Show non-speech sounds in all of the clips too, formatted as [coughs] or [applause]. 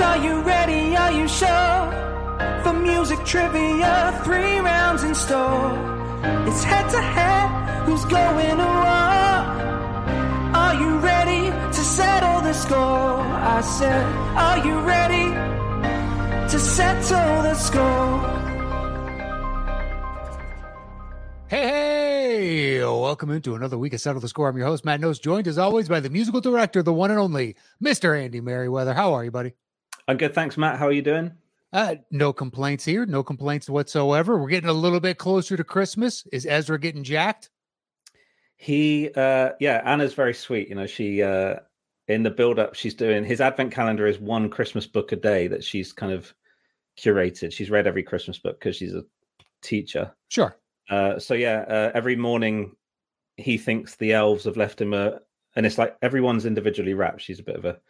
are you ready? Are you sure? For music trivia, three rounds in store. It's head to head, who's going to war? Are you ready to settle the score? I said, Are you ready to settle the score? Hey, hey! Welcome into another week of Settle the Score. I'm your host, Matt Knost, joined as always by the musical director, the one and only Mr. Andy Merryweather. How are you, buddy? I'm good, thanks, Matt. How are you doing? Uh, no complaints here. No complaints whatsoever. We're getting a little bit closer to Christmas. Is Ezra getting jacked? He, uh, yeah, Anna's very sweet. You know, she, uh, in the build up, she's doing his advent calendar is one Christmas book a day that she's kind of curated. She's read every Christmas book because she's a teacher. Sure. Uh, so yeah, uh, every morning he thinks the elves have left him a, and it's like everyone's individually wrapped. She's a bit of a,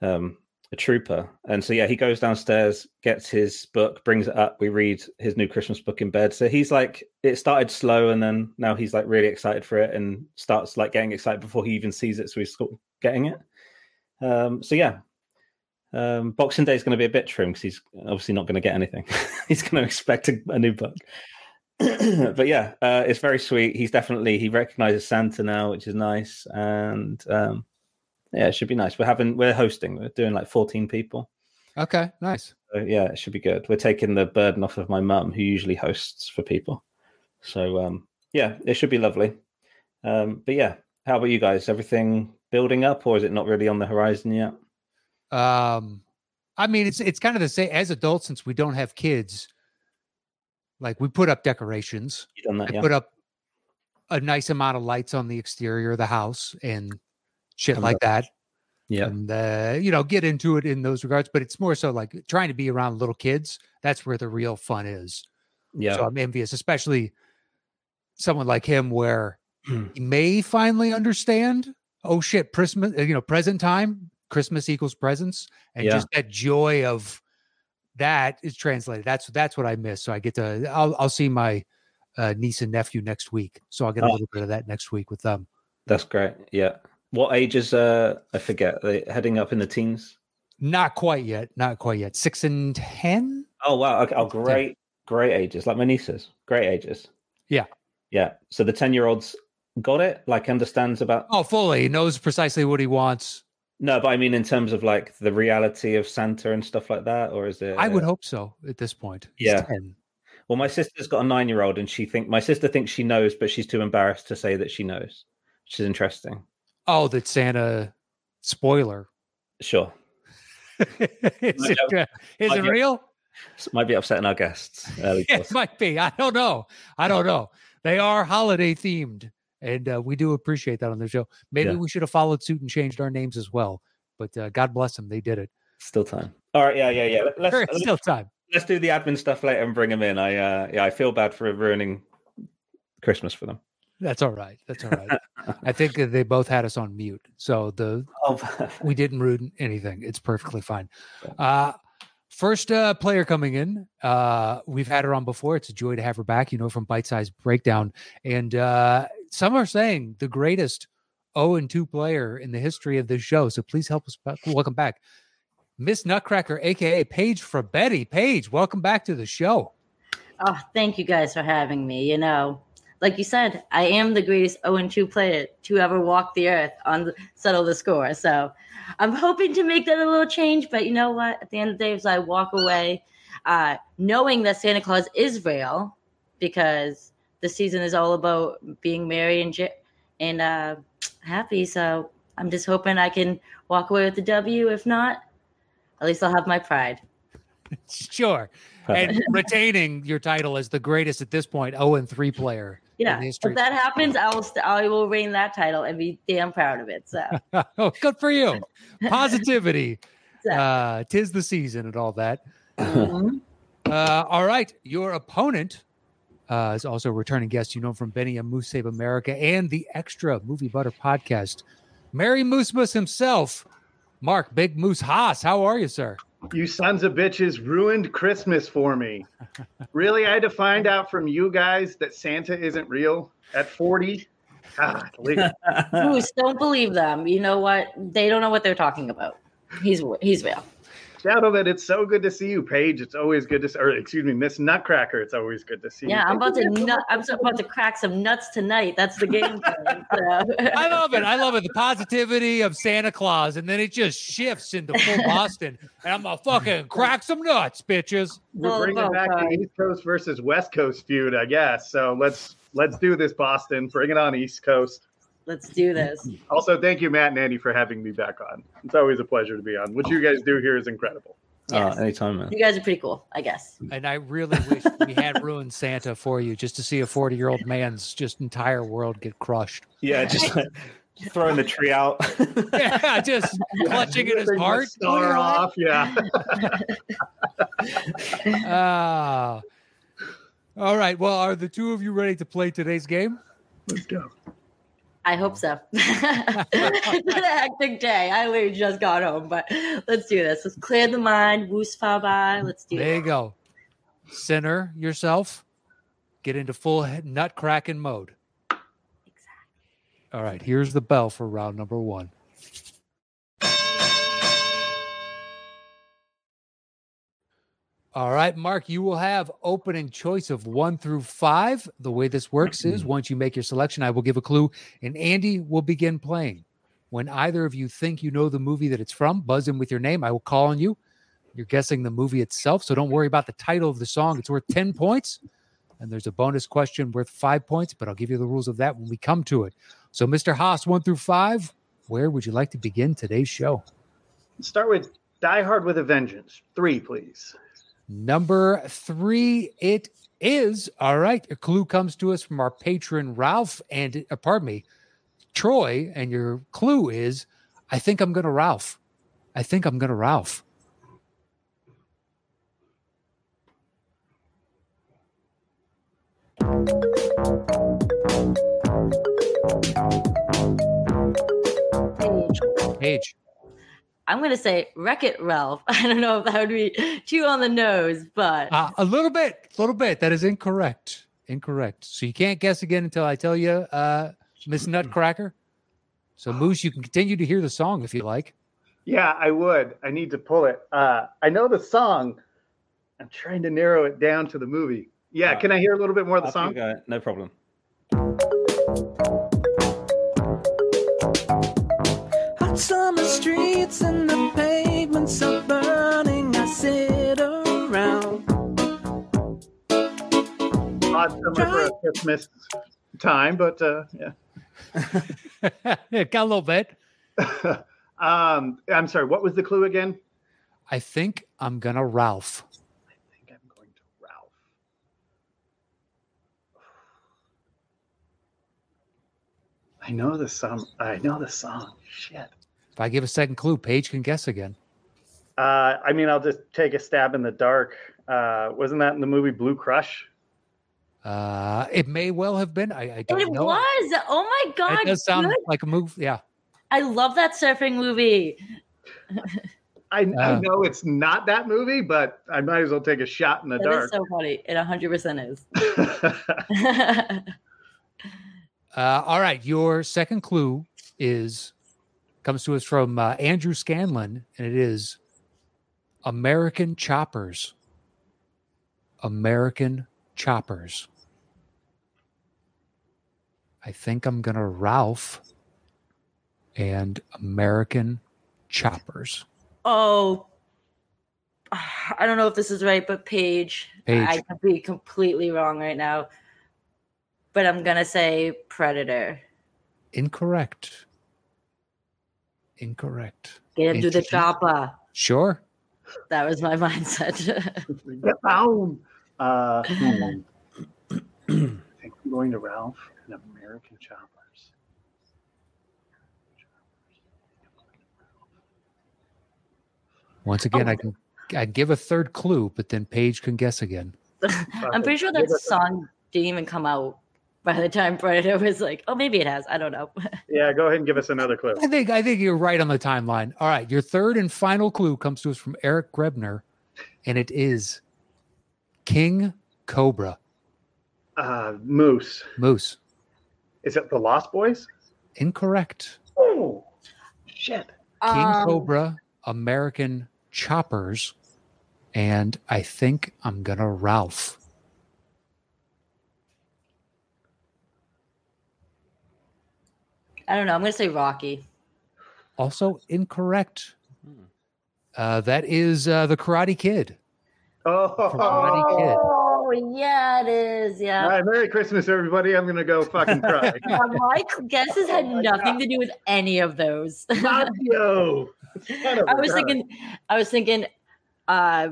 um, a trooper, and so yeah, he goes downstairs, gets his book, brings it up. We read his new Christmas book in bed. So he's like, it started slow, and then now he's like really excited for it, and starts like getting excited before he even sees it. So he's getting it. Um, so yeah, um, Boxing Day is going to be a bit for him because he's obviously not going to get anything. [laughs] he's going to expect a, a new book. [clears throat] but yeah, uh, it's very sweet. He's definitely he recognizes Santa now, which is nice, and um, yeah, it should be nice. We're having we're hosting. We're doing like fourteen people. Okay, nice. So, yeah, it should be good. We're taking the burden off of my mum, who usually hosts for people. So um, yeah, it should be lovely. Um, but yeah, how about you guys? Everything building up, or is it not really on the horizon yet? Um, I mean, it's it's kind of the same as adults since we don't have kids like we put up decorations. You done that? I Yeah. put up a nice amount of lights on the exterior of the house and shit like that. yeah. And uh, you know, get into it in those regards. But it's more so like trying to be around little kids. That's where the real fun is. Yeah. So I'm envious, especially someone like him where [clears throat] he may finally understand. Oh shit, Christmas, you know, present time, Christmas equals presents, and Yeah. just that joy of that is translated. That's that's what I miss. So I get to I'll I'll see my uh, niece and nephew next week. So I'll get a Oh. little bit of that next week with them. That's great. Yeah. What ages? Uh, I forget. Are they heading up in the teens? Not quite yet. Not quite yet. Six and ten. Oh wow. Okay. Oh, great. Great ages. Like my nieces. Great ages. Yeah. Yeah. So the ten-year-olds got it. Like understands about. Oh, fully he knows precisely what he wants. No, but I mean in terms of like the reality of Santa and stuff like that, or is it? I would uh, hope so at this point. He's Yeah. 10. Well, my sister's got a nine-year-old, and she think my sister thinks she knows, but she's too embarrassed to say that she knows, which is interesting. Oh, that Santa spoiler. Sure. [laughs] is it, uh, is it real? Might be upsetting our guests. Early [laughs] It might be. I don't know. I don't know. They are holiday themed, and uh, we do appreciate that on the show. Maybe Yeah. we should have followed suit and changed our names as well. But uh, God bless them, they did it. Still time. All right. Yeah. Yeah. Yeah. Let's, let's still time. let's do the admin stuff later and bring them in. I uh yeah, I feel bad for ruining Christmas for them. That's all right. That's all right. [laughs] I think they both had us on mute, so the Oh, [laughs] we didn't ruin anything. It's perfectly fine. Uh, first uh, player coming in. Uh, we've had her on before. It's a joy to have her back. You know, from Bite Size Breakdown, and uh, some are saying the greatest 0 and 2 player in the history of this show. So please help us. back- Welcome back, Miss Nutcracker, aka Paige Frabetti. Paige, welcome back to the show. Oh, thank you guys for having me. You know, like you said, I am the greatest 0 2 player to ever walk the earth on the, settle the score. So I'm hoping to make that a little change. But you know what? At the end of the day, as I walk away, uh, knowing that Santa Claus is real, because the season is all about being merry and j- and uh, happy. So I'm just hoping I can walk away with the W. If not, at least I'll have my pride. [laughs] Sure. And retaining your title as the greatest at this point, 0 and 3 player. Yeah, if that happens, I will st- I will reign that title and be damn proud of it. So, [laughs] oh, good for you. [laughs] Positivity. so uh, tis the season and all that. [clears throat] mhm. Uh, all right. Your opponent uh, is also a returning guest. You know from Benny and Moose Save America and the Extra Movie Butter podcast. Merry Moose Moose himself, Mark Big Moose Haas. How are you, sir? You sons of bitches ruined Christmas for me. really, I had to find out from you guys that Santa isn't real at 40. God, please. Don't believe them. You know what? They don't know what they're talking about. He's he's real. Gentlemen, it's so good to see you, Paige. It's always good to see, or excuse me, Miss Nutcracker. It's always good to see Yeah, you. Yeah, I'm about to nut, I'm so about to crack some nuts tonight. That's the game plan. [laughs] So. I love it. I love it. The positivity of Santa Claus, and then it just shifts into full [laughs] Boston, and I'm gonna fucking crack some nuts, bitches. We're all bringing about back that. the uh, East Coast versus West Coast feud, I guess. So let's let's do this, Boston. Bring it on, East Coast. Let's do this. Also, thank you, Matt and Andy, for having me back on. It's always a pleasure to be on. What you guys do here is incredible. Yes. Uh, anytime, man. You guys are pretty cool, I guess. And I really wish we had [laughs] ruined Santa for you, just to see a 40 year old man's just entire world get crushed. Yeah, just like, [laughs] throwing the tree out. [laughs] Yeah, just clutching in his Ripping heart. Star off, yeah. Ah. all right. Well, are the two of you ready to play today's game? Let's go. I hope so. [laughs] it's been a hectic day. I literally just got home, but let's do this. Let's clear the mind. Woos fa bye. Let's do it. There you go. Center yourself. Get into full he- nut cracking mode. Exactly. All right. Here's the bell for round number one. All right, Mark, you will have opening choice of one through five. The way this works is mm-hmm. once you make your selection, I will give a clue and Andy will begin playing. When either of you think you know the movie that it's from, buzz in with your name. I will call on you. You're guessing the movie itself, so don't worry about the title of the song. It's worth 10 points. And there's a bonus question worth five points, but I'll give you the rules of that when we come to it. So, Mr. Haas, one through five, where would you like to begin today's show? Start with Die Hard with a Vengeance. Three, please. Number three, it is. All right. A clue comes to us from our patron, Ralph, and uh, pardon me, Troy. And your clue is I think I'm going to Ralph. I think I'm going to Ralph. Paige. I'm going to say Wreck It Ralph. [laughs] I don't know if that would be too on the nose, but Uh, a little bit, a little bit. That is incorrect. Incorrect. So you can't guess again until I tell you, uh, Miss Nutcracker. So Moose, you can continue to hear the song if you like. Yeah, I would. I need to pull it. Uh, I know the song. I'm trying to narrow it down to the movie. Yeah, Uh, can I hear a little bit more of the song? go, no problem. Odd summer for a Christmas time, but uh, yeah. [laughs] yeah, got a little bit. [laughs] um, I'm sorry. What was the clue again? I think I'm gonna Ralph. I think I'm going to Ralph. I know the song. I know the song. Shit. If I give a second clue, Paige can guess again. Uh, I mean, I'll just take a stab in the dark. Uh, wasn't that in the movie Blue Crush? Uh, it may well have been. I, I don't it know. was. Oh my God. It does sound good. like a move. Yeah. I love that surfing movie. I, I Uh. know it's not that movie, but I might as well take a shot in the That is dark. so funny. It 100% is. [laughs] [laughs] Uh, all right. Your second clue is comes to us from uh, Andrew Scanlon, and it is American Choppers. American Choppers. I think I'm gonna Ralph and American Choppers. oh, I don't know if this is right, but Paige, Paige. I could be completely wrong right now. But I'm going to say Predator. Incorrect. Incorrect. Get him to the chopper. Sure. That was my [laughs] mindset. Get down. Uh. I think [clears throat] I'm going to Ralph and American Choppers. Once again, Oh. I can I give a third clue, but then Paige can guess again. [laughs] I'm pretty sure that song didn't even come out by the time Predator [laughs] was like, oh, maybe it has. I don't know. [laughs] Yeah, go ahead and give us another clue. I think I think you're right on the timeline. All right, your third and final clue comes to us from Eric Grebner, and it is King Cobra Uh, Moose. Moose. Is it the Lost Boys? Incorrect. Oh, shit. King Um, Cobra, American choppers, and I think I'm gonna Ralph. I don't know. I'm gonna say Rocky. Also incorrect. Uh, that is uh, the Karate Kid. Oh, Karate Kid. Oh yeah, it is. Yeah. right, Merry Christmas, everybody. I'm gonna go fucking cry. [laughs] Uh, my guesses had [laughs] nothing to do with any of those. Mario. Son of I a was gun. thinking, I was thinking, uh,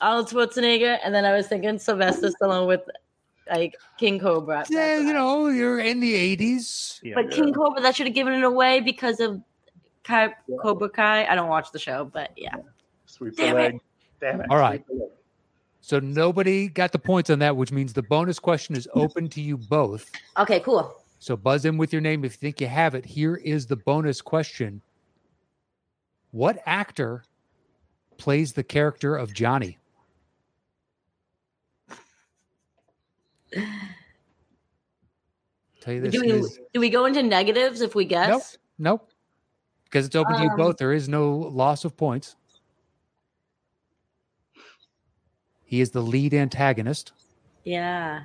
Arnold Schwarzenegger, and then I was thinking Sylvester Stallone with like King Cobra. Yeah, you know, you're in the 80s. Yeah. But King Cobra, that should have given it away because of Kai, Cobra Kai. I don't watch the show, but yeah. Sweep the Damn it. leg. Damn it. All right. Sweep the leg. So nobody got the points on that, which means the bonus question is open to you both. Okay, cool. So buzz in with your name if you think you have it. Here is the bonus question What actor plays the character of Johnny? Tell you this Do we is do we go into negatives if we guess? Nope. nope. Because it's open to you Um, both. There is no loss of points. He is the lead antagonist. Yeah.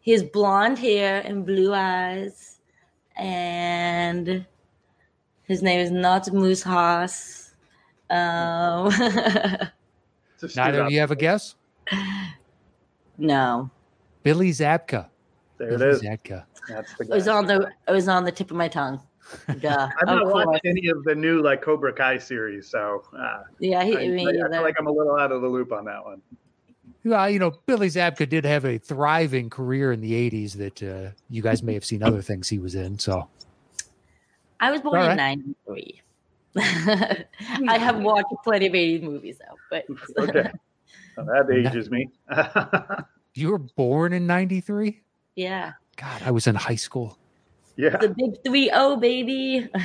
He has blonde hair and blue eyes, and his name is not Moose Haas. Um, [laughs] Neither of you have a guess? no, Billy Zabka. There it Billy is. Zabka. That's the it was on the it was on the tip of my tongue. Duh. [laughs] I've not of course. watched any of the new like Cobra Kai series, so uh, Yeah, he, I, me I either. feel like I'm a little out of the loop on that one. Well, you know, Billy Zabka did have a thriving career in the 80s that uh, you guys may have seen other things he was in. So, I was born All in right. '93. [laughs] I have watched plenty of '80s movies though, but [laughs] Okay. Well, that ages me. you were born in 93? yeah, God, I was in high school. Yeah. the big three O baby. [laughs]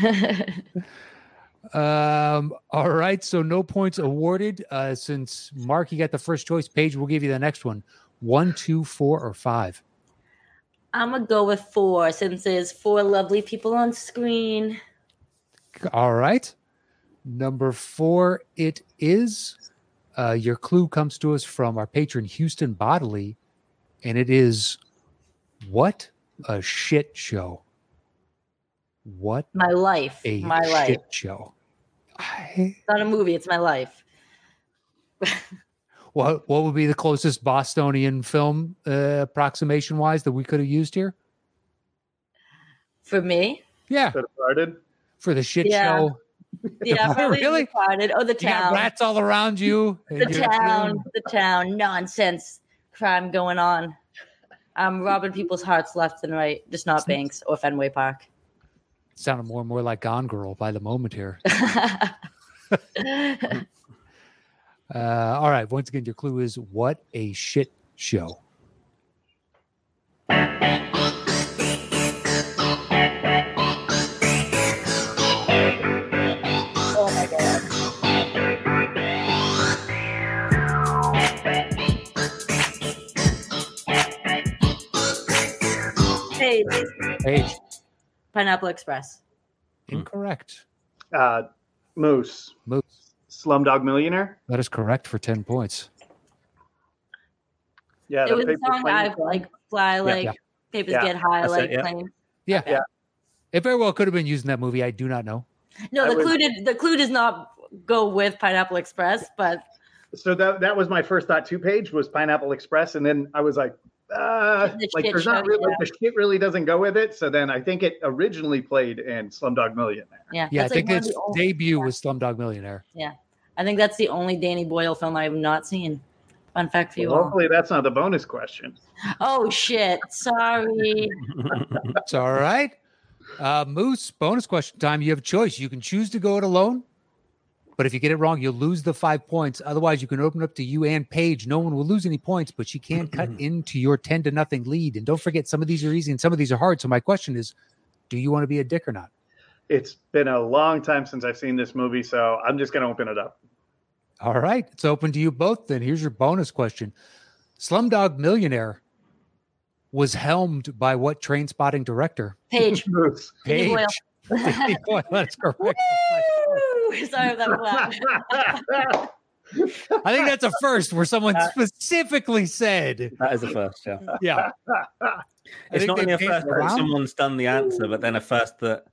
Um, all right. So, no points awarded. Uh, since Mark, you got the first choice, Paige, we'll give you the next one one, two, four, or five. I'm gonna go with four since there's four lovely people on screen. All right. Number four, it is. Uh, your clue comes to us from our patron, Houston Bodily, and it is what a shit show. What My life, a my life. shit show. I, It's not a movie. It's my life. [laughs] what what would be the closest Bostonian film uh, approximation wise that we could have used here? For me, Yeah, Could have started. for the shit Yeah. show. yeah, [laughs] probably Really? Departed. Oh, the You got town, rats all around you. the town, doing- the town. Nonsense, crime going on. I'm robbing people's hearts left and right. Just not Banks or Fenway Park. Sounded more and more like Gone Girl by the moment here. [laughs] Uh, all right. Once again, your clue is what a shit show. oh my god. Hey, Paige. Pineapple Express. Incorrect. Uh, Moose. Moose. Slumdog Millionaire. That is correct for 10 points. Yeah, it the was a paper song plane I like fly like yeah. papers Yeah, get high that's it, like yeah. planes. Yeah. Yeah. It very well could have been used in that movie. I do not know. No, I the would- clue did the clue does not go with Pineapple Express, but So that that was my first thought. Two page was Pineapple Express, and then I was like, uh, The like there's not really yeah. the shit really doesn't go with it. So then I think it originally played in Slumdog Millionaire. yeah, Yeah, that's I like think its the only- debut was Slumdog Millionaire. Yeah, I think that's the only Danny Boyle film I have not seen. Fun fact for you Well, hopefully that's not the bonus question. Oh shit! Sorry. [laughs] It's all right. Uh, Moose, bonus question time. You have a choice. You can choose to go it alone, but if you get it wrong, you'll lose the five points. Otherwise, you can open up to you and Paige. No one will lose any points, but she can cut [clears throat] into your 10 to nothing lead. And don't forget, some of these are easy and some of these are hard. So, my question is do you want to be a dick or not? It's been a long time since I've seen this movie, so I'm just gonna open it up. All right. It's open to you both. Then here's your bonus question Slumdog Millionaire was helmed by what Trainspotting director? Paige. Moose. Danny Boyle. Danny Boyle. That's correct. Woo! Sorry about that. I think that's a first where someone Uh, specifically said, That is a first, yeah. yeah. [laughs] It's not they only a first that someone's done the answer, but then a first that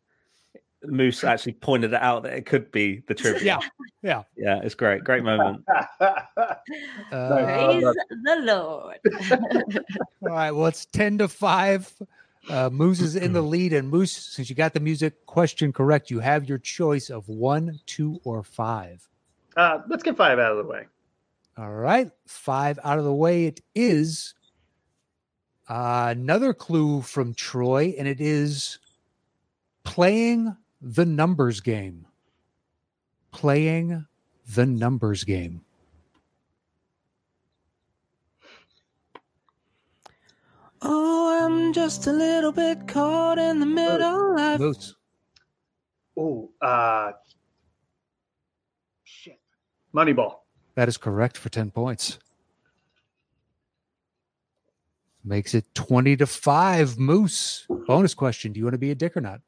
Moose actually pointed it out that it could be the trivia. Yeah, yeah. Yeah, it's great. Great [laughs] moment. Uh, Praise the Lord. [laughs] all right. Well, it's 10 to 5. Uh, Moose is in the [clears throat] lead. And Moose, since you got the music question correct, you have your choice of one, two, or five. Uh, let's get five out of the way. All right. Five out of the way. It is uh, another clue from Troy, and it is playing the numbers game. Playing the numbers game. Oh, I'm just a little bit caught in the middle. I've Moose. Oh, uh, shit. Moneyball. That is correct for 10 points. Makes it 20 to 5. Moose. Bonus question. Do you want to be a dick or not?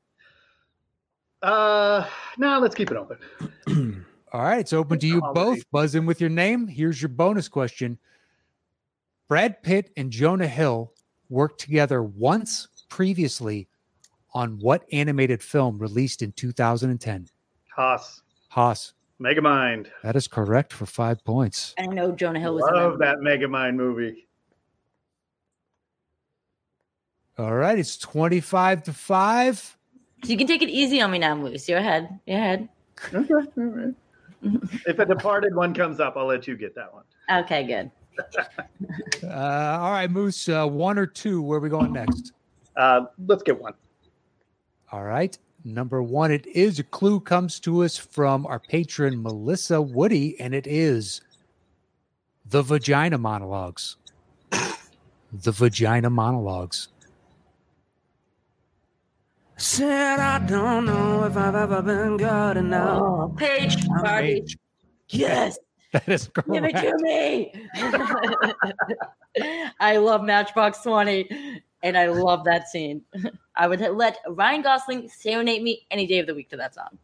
Uh, now let's keep it open. [clears throat] All right, it's open to you Already. both. Buzz in with your name. Here's your bonus question. Brad Pitt and Jonah Hill worked together once previously on what animated film released in 2010? Haas. Haas. Megamind. That is correct for five points. I know Jonah Hill was in Love that Megamind movie. All right, it's 25 to 5. So you can take it easy on me now, Moose. You're ahead. You're ahead. Okay. All right. [laughs] if a departed one comes up, I'll let you get that one. Okay, good. [laughs] Uh, all right, Moose, uh, one or two. Where are we going next? Uh, let's get one. All right. Number one, it is a clue comes to us from our patron, Melissa Woody, and it is the vagina monologues. [coughs] the vagina monologues. said I don't know if I've ever been good enough. Oh, Paige, Barbie. Paige. Yes, [laughs] That is give it to me. [laughs] I love Matchbox 20, and I love that scene. I would let Ryan Gosling serenade me any day of the week to that song.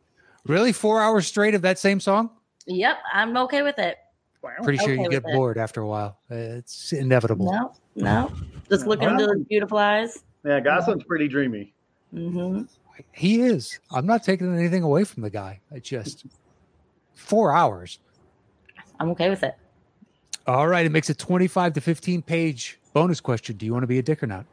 Really? Four hours straight of that same song? Yep, I'm okay with it. Pretty sure Okay you get with it. bored after a while. It's inevitable. No, no. Just looking into those beautiful eyes. Yeah, Gosling's pretty dreamy. Mm-hmm. He is. I'm not taking anything away from the guy. I just four hours. I'm okay with it. All right. It makes a 25 to 15 Paige bonus question. Do you want to be a dick or not?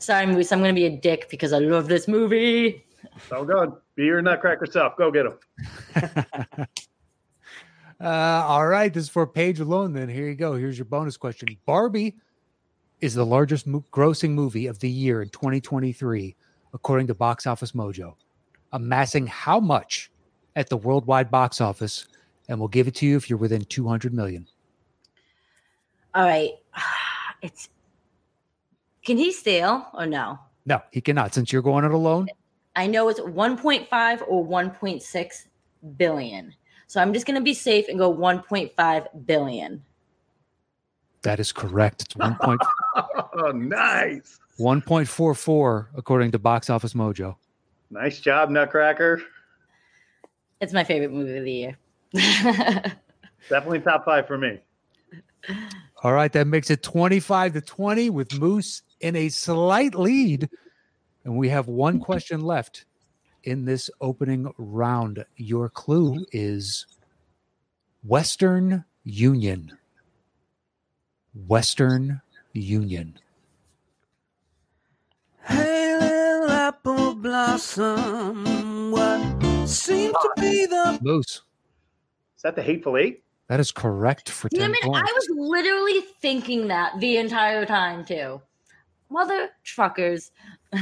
Sorry, Moose. I'm going to be a dick because I love this movie. So good. Be your nutcracker self. Go get him. [laughs] Uh, all right, this is for Paige alone. Then here you go. Here's your bonus question. Barbie is the largest mo- grossing movie of the year in 2023, according to Box Office Mojo, amassing how much at the worldwide box office? And we'll give it to you if you're within 200 million. All right. [sighs] It's. Can he steal or no? No, he cannot. Since you're going it alone, I know it's 1.5 or 1.6 billion. So I'm just going to be safe and go 1.5 billion. that is correct. It's 1. [laughs] Oh, nice. 1.44 according to Box Office Mojo. Nice job, Nutcracker. It's my favorite movie of the year. [laughs] Definitely top five for me. All right, that makes it 25 to 20 with Moose in a slight lead. And we have one question left in this opening round. Your clue is Western Union. Western Union. Hey, little apple blossom, what seems to be the Moose. Is that the Hateful Eight? That is correct for 10 Damn it, points. I was literally thinking that the entire time, too. Mother truckers. [laughs]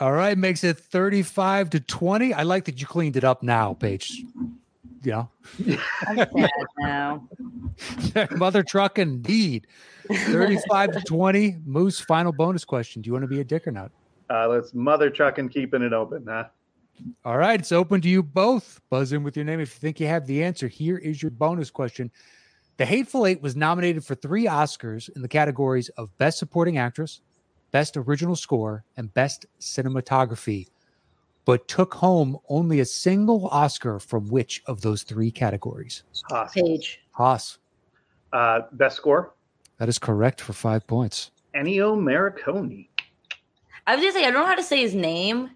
All right, makes it 35 to 20. I like that you cleaned it up now, Paige. You know, I'm sad now. [laughs] mother truck indeed. 35 to 20. Moose, final bonus question. Do you want to be a dick or not? Uh, let's mother truck and keeping it open, huh? All right, it's open to you both. Buzz in with your name if you think you have the answer. Here is your bonus question. The Hateful Eight was nominated for three Oscars in the categories of Best Supporting Actress, Best Original Score, and Best Cinematography. but took home only a single Oscar from which of those three categories? Haas. Paige. Haas. Uh, best score? That is correct for five points. Ennio Morricone. I was gonna say I don't know how to say his name,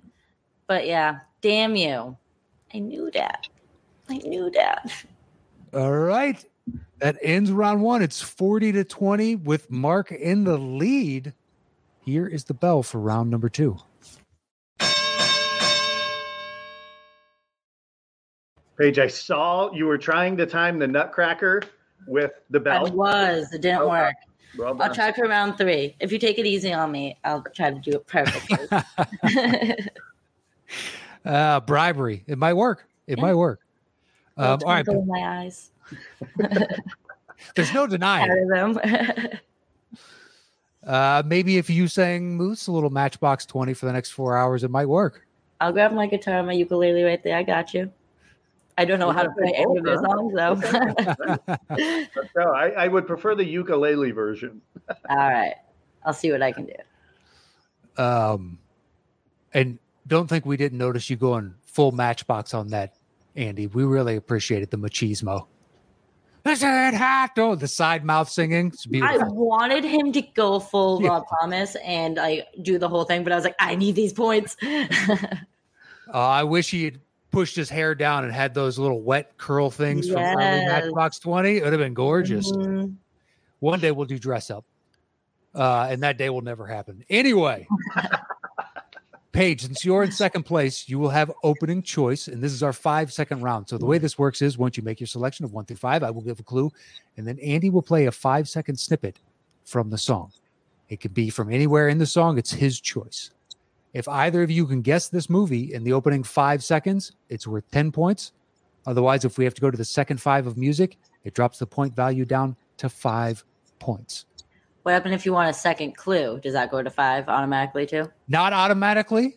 but yeah, damn you. I knew that. I knew that. All right. That ends round one. It's 40 to 20 with Mark in the lead. Here is the bell for round number two. Paige, I saw you were trying to time the Nutcracker with the bell. I was. It didn't Okay. work. Well I'll try for round three. If you take it easy on me, I'll try to do it perfectly. [laughs] uh, bribery. It might work. It Yeah. might work. Um, all right. Twinkle in my eyes. [laughs] There's no denying. Them. [laughs] Uh, maybe if you sang Moose a little Matchbox 20 for the next four hours, it might work. I'll grab my guitar and my ukulele right there. I got you. I don't know how to play any of those songs though. [laughs] No, I, I would prefer the ukulele version. All right. I'll see what I can do. Um, and don't think we didn't notice you going full Matchbox on that, Andy. We really appreciated the machismo. Is it hot? Oh, the side mouth singing. It's I wanted him to go full Yeah. Rob Thomas and I do the whole thing, but I was like, I need these points. [laughs] Uh, I wish he had pushed his hair down and had those little wet curl things from early Matchbox 20. It would have been gorgeous. Mhm. One day we'll do dress up. Uh, and that day will never happen. Anyway, [laughs] Paige, since you're in second place, you will have opening choice. And this is our five second round. So the way mm. this works is once you make your selection of one through five, I will give a clue. And then Andy will play a five second snippet from the song. It could be from anywhere in the song, it's his choice. If either of you can guess this movie in the opening five seconds, it's worth 10 points. Otherwise, if we have to go to the second five of music, it drops the point value down to five points. What happened if you want a second clue? Does that go to five automatically too? Not automatically.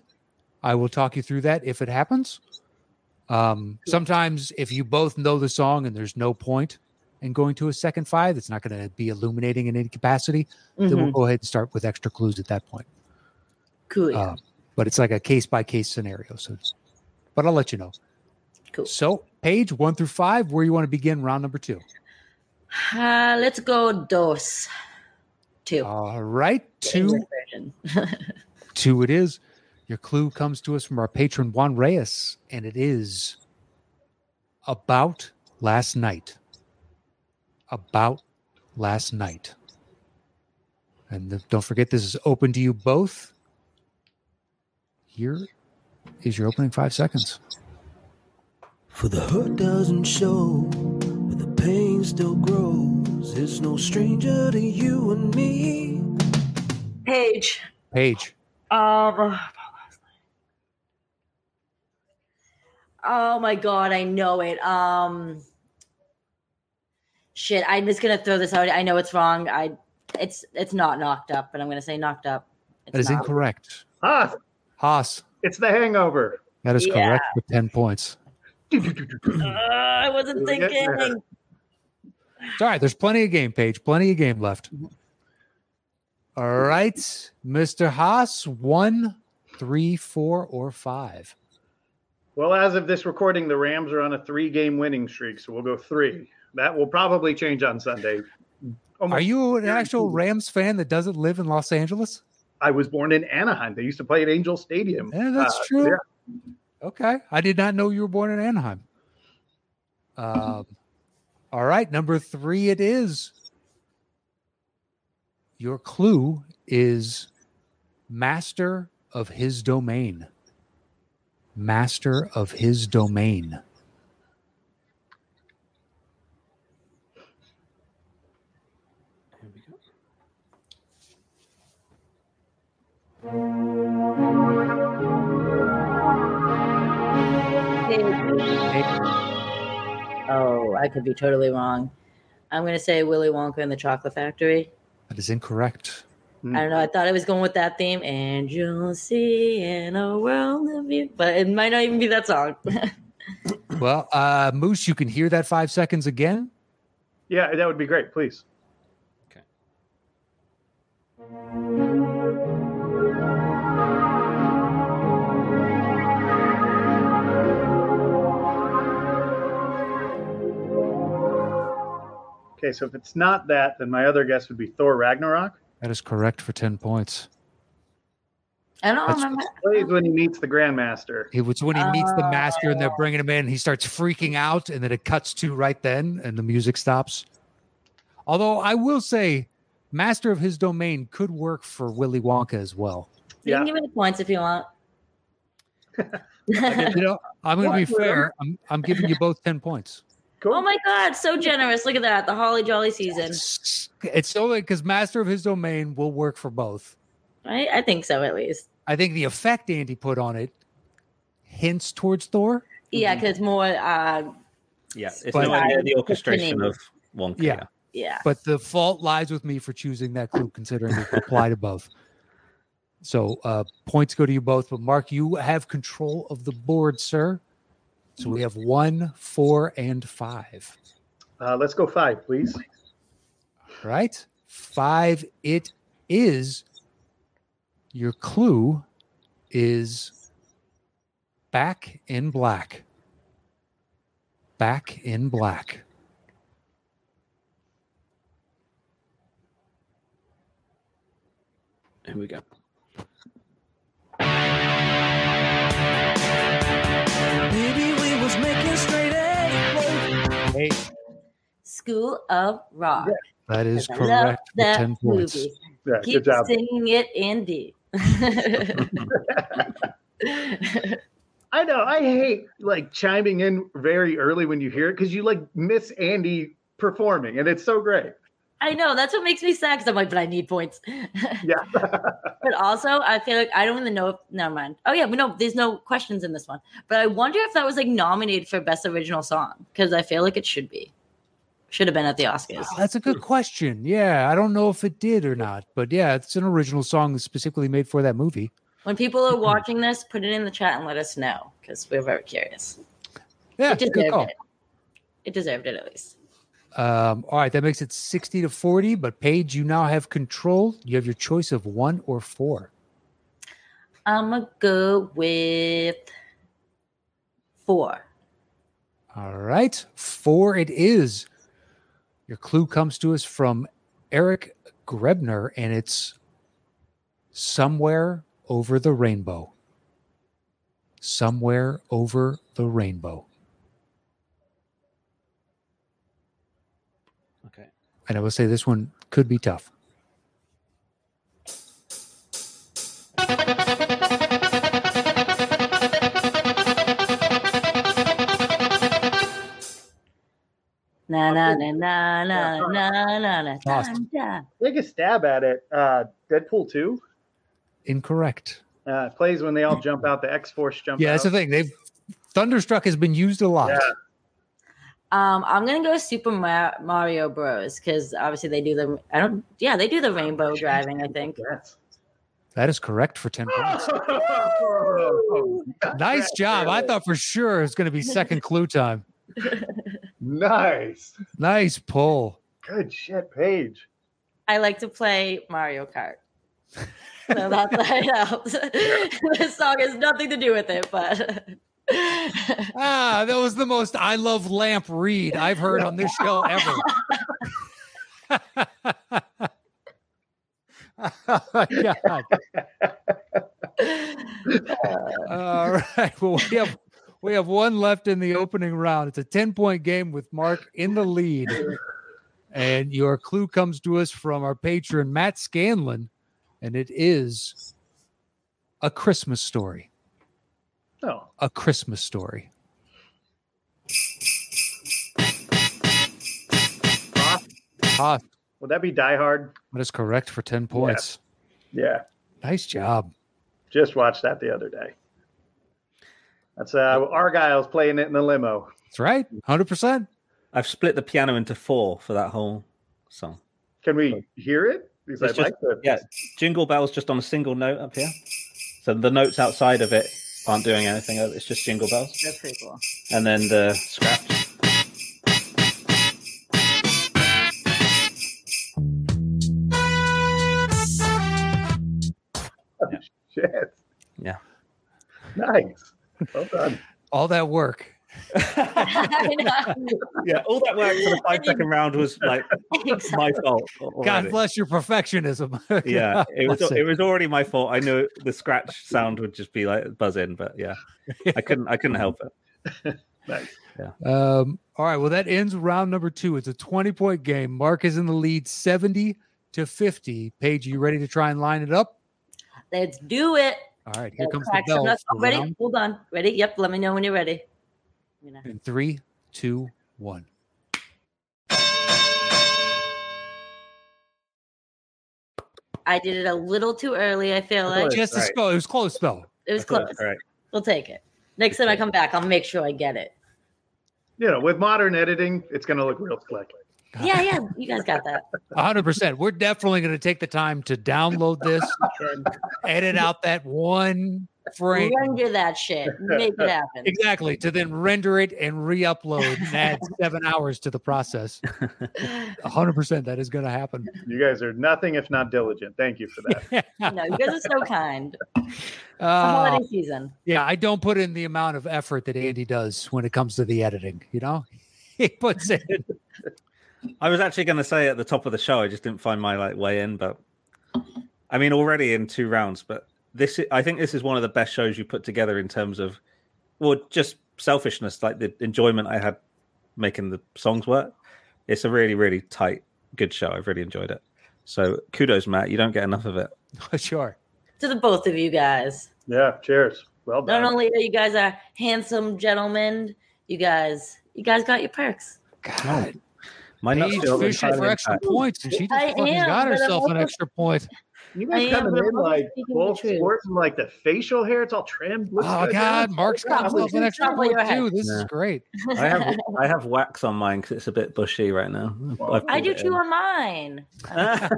I will talk you through that if it happens. Um, sometimes, if you both know the song and there's no point in going to a second five, it's not going to be illuminating in any capacity. Then we'll Mhm. go ahead and start with extra clues at that point. Cool. Uh, but it's like a case by case scenario. So, but I'll let you know. Cool. So, Paige one through five, where you want to begin round number two. Uh, let's go dos. Two. All right, two, [laughs] two it is. Your clue comes to us from our patron Juan Reyes, and it is about last night. About last night. And th- don't forget, this is open to you both. Here is your opening five seconds. For the hurt doesn't show, but the pain still grows. It's no stranger to you and me. Paige. Paige. Um. Oh my god, I know it. Um. Shit, I'm just gonna throw this out. I know it's wrong. I, it's it's not knocked up, but I'm gonna say knocked up. It's That is not. incorrect. Ah, Haas. it's the hangover. That is Yeah. correct with 10 points. Uh, I wasn't We're getting there. thinking. It's all right. There's plenty of game, Paige. Plenty of game left. All right, Mr. Haas, one, three, four, or five. Well, as of this recording, the Rams are on a three game winning streak, so we'll go three. That will probably change on Sunday. Almost Are you an actual Rams fan that doesn't live in Los Angeles? I was born in Anaheim. They used to play at Angel Stadium. Yeah, that's Uh, true. yeah. Okay. I did not know you were born in Anaheim. Um, all right. Number three, it is. Your clue is master of his domain. Master of his domain. Oh, I could be totally wrong. I'm gonna say Willy Wonka and the Chocolate Factory. That is incorrect. Hmm. I don't know. I thought I was going with that theme, and you'll see in a world of you, but it might not even be that song. [laughs] Well, uh, Moose, you can hear that five seconds again. Yeah, that would be great, please. Okay, so if it's not that, then my other guess would be Thor Ragnarok. That is correct for 10 points. I don't That's- remember. Plays when he meets the Grandmaster. It was when he meets the master and they're Oh. bringing him in. He starts freaking out, and then it cuts to right then, and the music stops. Although I will say, Master of His Domain could work for Willy Wonka as well. You Yeah. can give me the points if you want. [laughs] You know, I'm going to be [laughs] fair. I'm, I'm giving you both 10 points. Cool. oh my god, so generous! Look at that, the Holly Jolly season. It's, it's only because Master of His Domain will work for both. Right? I think so, at least. I think the effect Andy put on it hints towards Thor. Yeah, because it's more. Uh, Yeah, it's But- nowhere near the orchestration the of Wonka. Yeah. yeah. but the fault lies with me for choosing that clue considering it applied to both so uh points go to you both but mark you have control of the board sir so we have one four and five Uh, let's go five, please. right five it is your clue is back in black back in black Here we go. School of Rock. that is I love correct for that 10 points movie. Yeah, Keep good job. singing it, Andy. I know. I hate like chiming in very early when you hear it because you like miss Andy performing, and it's so great. I know that's what makes me sad because I'm like, but I need points. Yeah. [laughs] but also, I feel like I don't even know if. Never mind. Oh yeah, we know there's no questions in this one. But I wonder if that was like nominated for best original song because I feel like it should be. Should have been at the Oscars. Oh, that's a good question. Yeah, I don't know if it did or not, but yeah, it's an original song specifically made for that movie. When people are watching this, put it in the chat and let us know because we're very curious. Yeah, it good deserved call. it. It deserved it at least. Um, all right, that makes it 60 to 40, but Paige, you now have control. You have your choice of one or four. I'm gonna go with four. All right, four it is. Your clue comes to us from Eric Grebner, and it's somewhere over the rainbow. Somewhere over the rainbow. Okay. And I will say this one could be tough. Na na na na na na na na. Awesome. na. Take a stab at it. Uh, Deadpool two Incorrect. uh, plays when they all jump out. The X Force jump Yeah, out. that's the thing. They've Thunderstruck has been used a lot. Yeah. Um, I'm gonna go Super Mario Bros. because obviously they do the. I don't. Yeah, they do the rainbow driving. I think. Yes. That is correct for 10 points. [laughs] Nice job. I thought for sure it was going to be second clue time. [laughs] Nice. Nice pull. Good shit, Paige. I like to play Mario Kart. [laughs] So that's that [laughs] helps. this song has nothing to do with it, but [laughs] Ah, that was the most I love lamp read I've heard on this show ever. oh my God. All right. Well, we have we have one left in the opening round. It's a 10 point game with Mark in the lead. And your clue comes to us from our patron, Matt Scanlon, and it is a Christmas story. Oh, A Christmas story. Hoth? Ah, would that be Die Hard? that is correct for 10 points. Yeah. Nice job. Just watched that the other day. That's uh Argyle's playing it in the limo. That's right. 100%. I've split the piano into four for that whole song. Can we hear it? Because It's I'd just- like to. Yeah, Jingle Bells just on a single note up here. So the notes outside of it aren't doing anything. It's just Jingle Bells. that's pretty cool. And then the scratch. [laughs] Shit. Yeah. Nice. Well done. [laughs] All that work [laughs] yeah, all that work for the five second round was like Exactly. my fault. God bless your perfectionism. [laughs] Yeah, it was bless it was already my fault. I knew the scratch sound would just be like buzz in, but yeah, I couldn't I couldn't help it. Nice. Um, all right. Well, that ends round number two. It's a 20 point game. Mark is in the lead 70 to 50. Paige, you ready to try and line it up? Let's do it. All right. Here Let's comes the crack some bell. nuts. for Oh, ready? round- Hold on. Ready? Yep. Let me know when you're ready. You know. In three, two, one. I did it a little too early. I feel like Just a right. spell. It was close spell. it was I close. all right. We'll take it. Next time I come back, I'll make sure I get it. You know, with modern editing, it's going to look real slick. Yeah, yeah. You guys got that. 100%. We're definitely going to take the time to download this, Good. edit out that one frame. Render that shit. Make it happen. Exactly. To then render it and re upload and add [laughs] seven hours to the process. 100%. That is going to happen. You guys are nothing if not diligent. Thank you for that. [laughs] No, you guys are so kind. Uh, holiday season. Yeah, I don't put in the amount of effort that Andy does when it comes to the editing. You know, [laughs] he puts in. I was actually going to say at the top of the show, I just didn't find my like way in, but I mean, already in two rounds. But this, I think, this is one of the best shows you put together in terms of, well, just selfishness, like the enjoyment I had making the songs work. It's a really, really tight, good show. I've really enjoyed it. So kudos, Matt. You don't get enough of it. [laughs] sure. To the both of you guys. Yeah, cheers. Well done. Not only are you guys are handsome gentlemen, you guys, you guys got your perks. God, My nuts Paige feel fishing for extra intact. points, and she just I fucking am, got but I'm herself an extra point. You guys am, coming but in like speaking the full truth. sports, like the facial hair, it's all trimmed. Looks Oh good, God. [laughs] Mark's got Yeah, himself an extra point your head. too. This is great. I have [laughs] I have wax on mine because it's a bit bushy right now. I've I do it too on mine. [laughs] I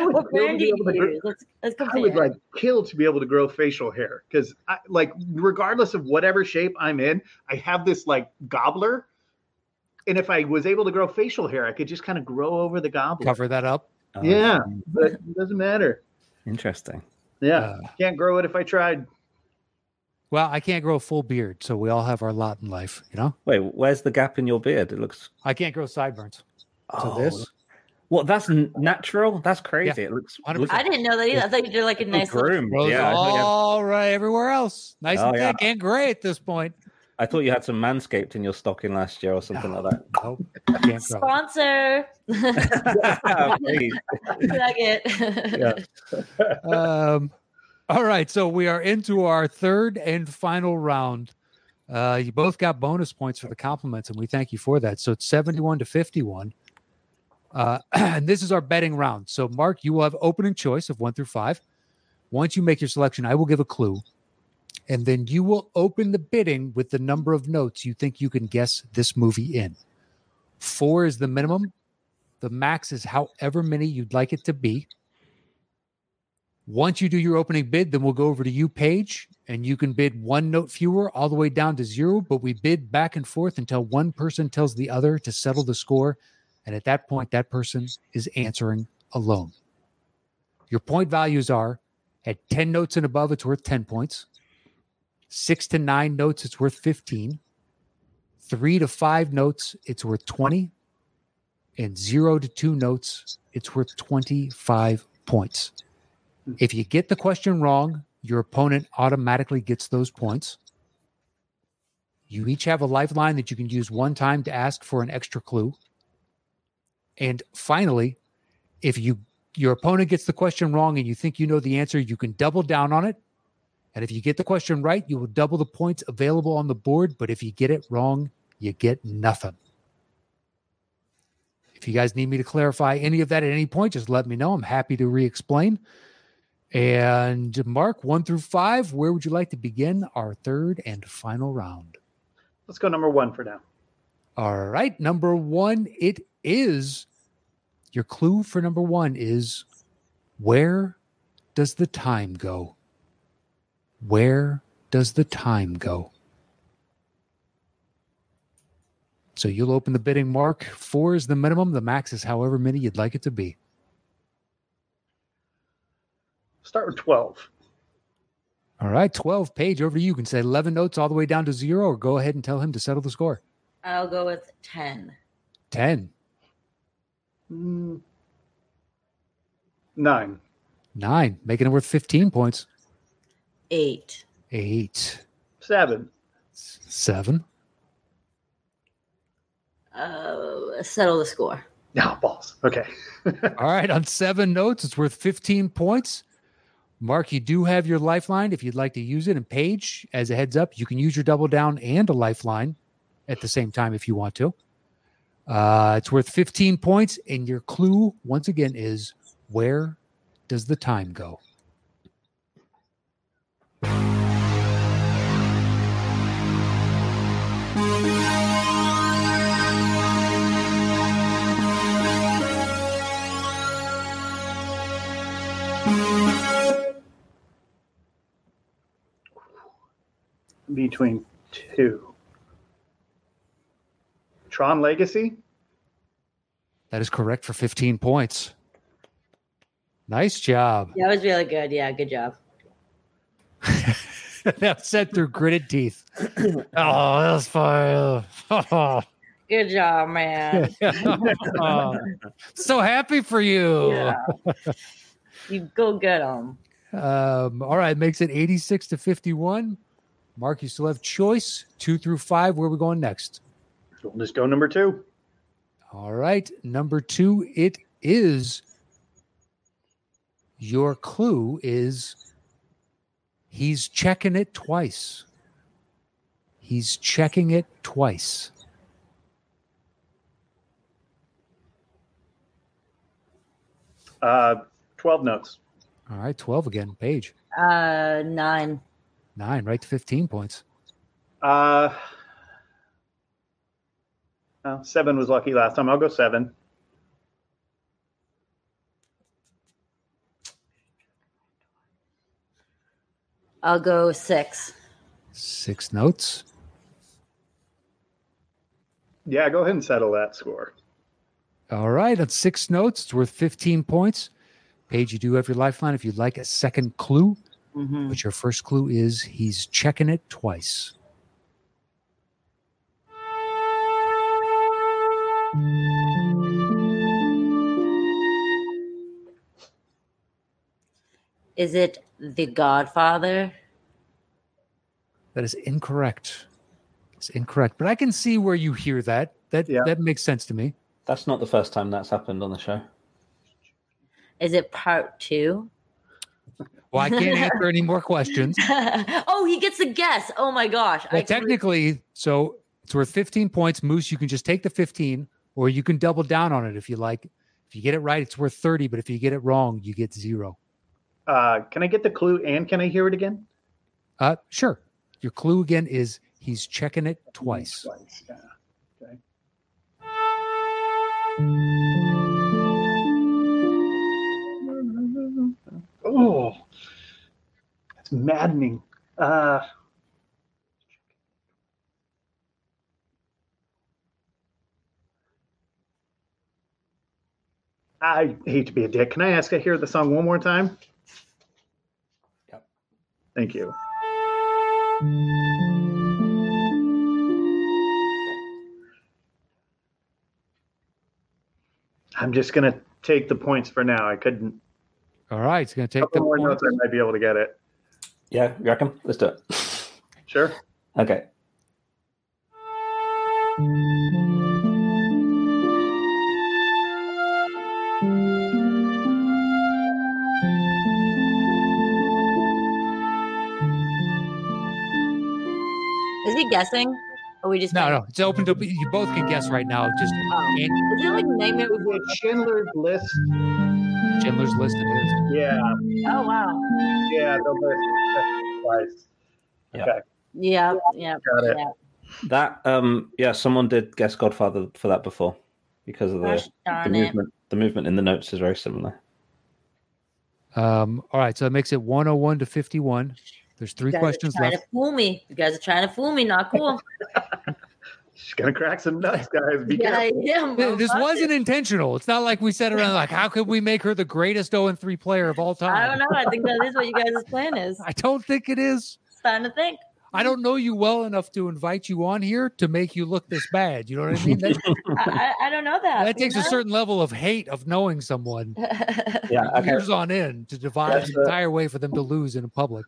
would what kill brand be do you able to grow- use? Let's, let's I would like kill to be able to grow facial hair because, like, regardless of whatever shape I'm in, I have this like gobbler, and if I was able to grow facial hair, I could just kind of grow over the gobbler. Cover that up. Oh, Yeah, but it doesn't matter. Interesting. Yeah, Uh, can't grow it if I tried. well, I can't grow a full beard, so we all have our lot in life. You know, Wait, where's the gap in your beard? It looks. I can't grow sideburns. So Oh, this, What? That's n- natural. That's crazy. It looks. looks I didn't know that either. I thought you did like a nice little groomed. Yeah, I thought, you all right everywhere else. Nice Oh, and yeah. thick and gray at this point. I thought you had some manscaped in your stocking last year or something like that. Nope, can't sponsor. Please. [laughs] [laughs] Plug it. Yeah. [laughs] um, all right, so we are into our third and final round. Uh, you both got bonus points for the compliments, and we thank you for that. So it's seventy-one to fifty-one, uh, [clears throat] and this is our betting round. So, Mark, you will have opening choice of one through five. Once you make your selection, I will give a clue, and then you will open the bidding with the number of notes you think you can guess this movie in. Four is the minimum. The max is however many you'd like it to be. Once you do your opening bid, then we'll go over to you, Paige, and you can bid one note fewer all the way down to zero. But we bid back and forth until one person tells the other to settle the score. And at that point, that person is answering alone. Your point values are at 10 notes and above, it's worth 10 points. Six to nine notes, it's worth 15. Three to five notes, it's worth 20. And zero to two notes, it's worth 25 points. If you get the question wrong, your opponent automatically gets those points. You each have a lifeline that you can use one time to ask for an extra clue. And finally, if you your opponent gets the question wrong and you think you know the answer, you can double down on it. And if you get the question right, you will double the points available on the board. But if you get it wrong, you get nothing. If you guys need me to clarify any of that at any point, just let me know. I'm happy to re explain. And Mark, one through five, where would you like to begin our third and final round? Let's go number one for now. All right. Number one, it is your clue for number one is where does the time go? Where does the time go? So you'll open the bidding mark. Four is the minimum. The max is however many you'd like it to be. Start with 12. All right, 12 Paige over to you. You can say 11 notes all the way down to zero, or go ahead and tell him to settle the score. I'll go with 10. 10, Mm. Nine. 9, making it worth 15 points. 8. 8, Seven. 7, Uh, settle the score. No, [laughs] balls. Okay. [laughs] All right, on seven notes, it's worth 15 points. Mark, you do have your lifeline if you'd like to use it. And Paige, as a heads up, you can use your double down and a lifeline at the same time if you want to. Uh, it's worth 15 points. And your clue, once again, is where does the time go? Between two. Tron Legacy? That is correct for 15 points. Nice job. That was really good. Yeah, good job. [laughs] that said through gritted teeth. [clears throat] oh, that was fun. Oh. Good job, man. [laughs] Oh, so happy for you. yeah. You go get them. Um, all right, makes it 86 to 51. Mark, you still have choice two through five. Where are we going next? We'll just go number two. All right, number two, it is your clue is he's checking it twice. He's checking it twice. Uh, 12 notes. All right, 12 again, Paige. Uh, 9. Nine, right to 15 points. Uh, oh, seven was lucky last time. I'll go seven. I'll go 6. Six notes. Yeah, go ahead and settle that score. All right, that's six notes. It's worth 15 points. Paige, you do have your lifeline if you'd like a second clue, Mm-hmm. but your first clue is he's checking it twice. Is it The Godfather? That is incorrect. It's incorrect, but I can see where you hear that. That Yeah. that makes sense to me. That's not the first time that's happened on the show. Is it part 2? Well, I can't [laughs] answer any more questions. [laughs] oh, he gets a guess. Oh my gosh. Well, I totally- technically, so it's worth 15 points. Moose, you can just take the 15, or you can double down on it if you like. If you get it right, it's worth 30, but if you get it wrong, you get zero. Uh, can I get the clue and can I hear it again? Uh, sure. Your clue again is he's checking it twice. Twice. Yeah. Okay. Oh, that's maddening. Uh, I hate to be a dick. Can I ask I hear the song one more time? Yep. Thank you. I'm just gonna take the points for now. I couldn't. All right. It's going to A take the couple more points. notes, I might be able to get it. Yeah, you reckon? Let's do it. Sure. Okay. Is guessing? Or we just No, no. It's open to you both can guess right now. Just Oh. and Is it like Nightmare Before? It's Schindler's List. Schindler's List it is. Yeah, Oh wow. yeah, the list. Twice. Yeah. Okay, Yeah, yeah. got it. yeah. That um yeah, someone did guess Godfather for that before because of the, Gosh the darn it. movement. The movement in the notes is very similar. Um, all right. So it makes it 101 to 51. There's three You guys questions trying left. to fool me. You guys are trying to fool me. Not cool. [laughs] She's gonna crack some nuts, guys. Be yeah, I careful. am. Th- This wasn't it. intentional. It's not like we sat around like, how could we make her the greatest 0 and 3 player of all time? I don't know. I think that is what you guys' plan [laughs] is. I don't think it is. Starting to think. I don't know you well enough to invite you on here to make you look this bad. You know what I mean? That, [laughs] I, I, I don't know that. that takes you a certain level of hate of knowing someone? Yeah, okay. years on end to devise That's, the uh, entire way for them to lose in public.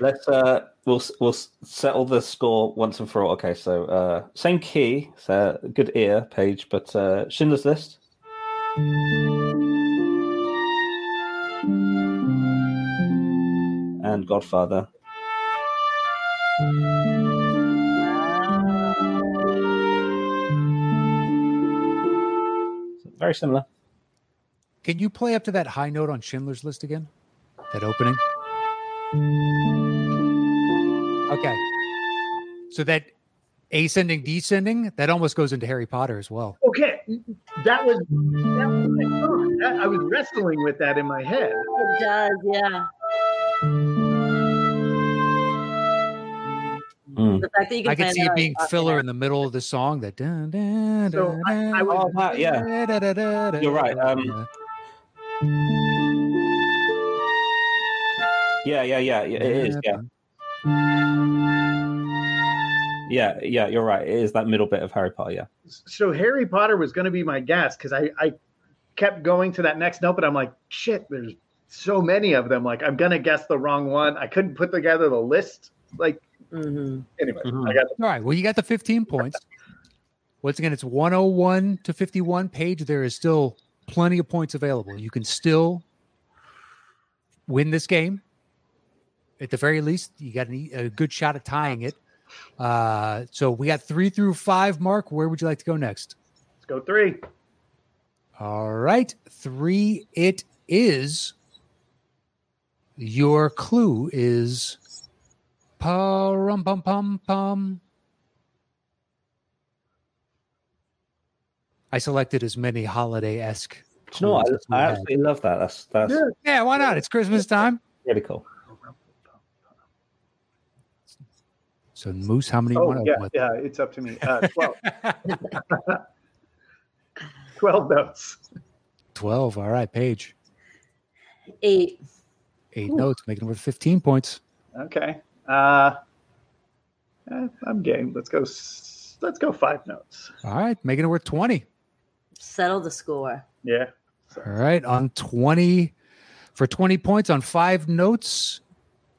Let's uh, we'll we'll settle the score once and for all. Okay, so uh, same key, so good ear Paige, but uh, Schindler's List. And Godfather. Very similar. Can you play up to that high note on Schindler's List again? That opening? Okay. So that ascending, descending, that almost goes into Harry Potter as well. Okay, that was that was my thought. That- I was wrestling with that in my head. It does, yeah. Mm. The fact that you can I can see it being filler in the middle of the song. That dun, dun, So dun, I- I was- Oh, yeah. da, da, da, da, You're right, um, da. Yeah, yeah, yeah, yeah. It is. Yeah, yeah, yeah. You're right. It is that middle bit of Harry Potter. Yeah. So Harry Potter was going to be my guess because I I kept going to that next note, but I'm like, shit, there's so many of them. Like I'm gonna guess the wrong one. I couldn't put together the list. Like Mhm. anyway, Mhm. I got All right. Well, you got the 15 points. Once again, it's 101 to 51 Paige. There is still plenty of points available. You can still win this game. At the very least, you got an, e- a good shot at tying it. Uh, so we got three through five. Mark, where would you like to go next? let's go three. All right. Three it is. Your clue is pum pum pum pum. I selected as many holiday esque. Do you know? I, I absolutely love that. That's that's Yeah. Yeah, why not? It's Christmas time. really cool. So Moose, how many Oh want yeah, yeah, it's up to me. Uh, [laughs] 12. [laughs] 12 notes. Twelve. All right, Paige. Eight. Eight Ooh. notes, making it worth fifteen points. Okay. Uh, eh, I'm game. Let's go. Let's go five notes. All right, making it worth twenty. Settle the score. Yeah. All right, on 20 for 20 points on five notes.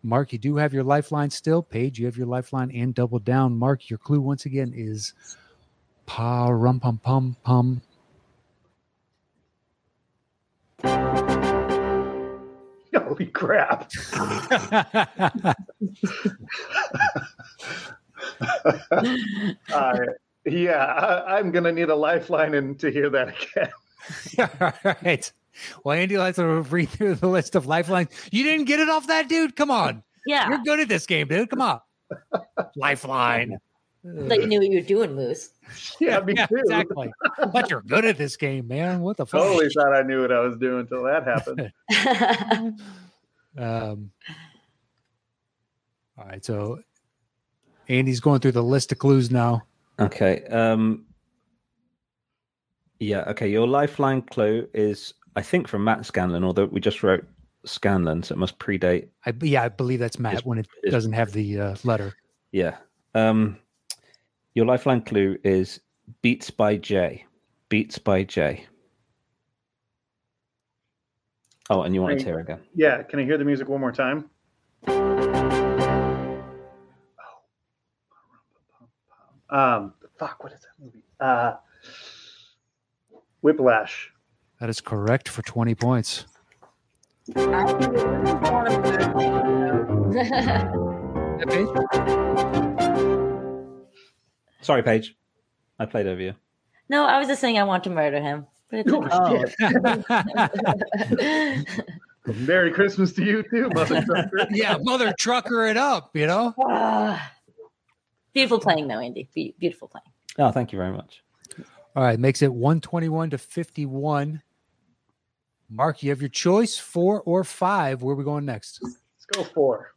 Mark, you do have your lifeline still. Paige, you have your lifeline and double down. Mark, your clue once again is pa rum pum pum pum. [laughs] Holy crap. [laughs] Uh, yeah, I, I'm going to need a lifeline and to hear that again. [laughs] All right. Well, Andy likes to read through the list of lifelines. You didn't get it off that dude? Come on. Yeah. You're good at this game, dude. Come on. Lifeline. That you knew what you were doing, Moose. [laughs] Yeah, me Yeah, too. exactly. But you're good at this game, man. What the fuck? Totally thought I knew what I was doing until that happened. [laughs] Um, all right, so Andy's going through the list of clues now. Okay. Um. Yeah. Okay. Your lifeline clue is, I think, from Matt Scanlon, although we just wrote Scanlon, so it must predate. I yeah, I believe that's Matt It's- when it it's- doesn't have the uh, letter. Yeah. Um. Your lifeline clue is Beats by J. Beats by J. Oh, and you want it Right. here again? Yeah, can I hear the music one more time? Um, fuck, what is that movie? Uh, Whiplash. That is correct for twenty points. [laughs] Sorry, Paige. I played over you. no, I was just saying I want to murder him. But it's Oh, okay. Oh. [laughs] Merry Christmas to you too, motherfucker. [laughs] yeah, mother trucker it up, you know. [sighs] Beautiful playing, though, Andy. Be- beautiful playing. Oh, thank you very much. All right, makes it one twenty-one to fifty-one. Mark, you have your choice, four or five. Where are we going next? Let's go four.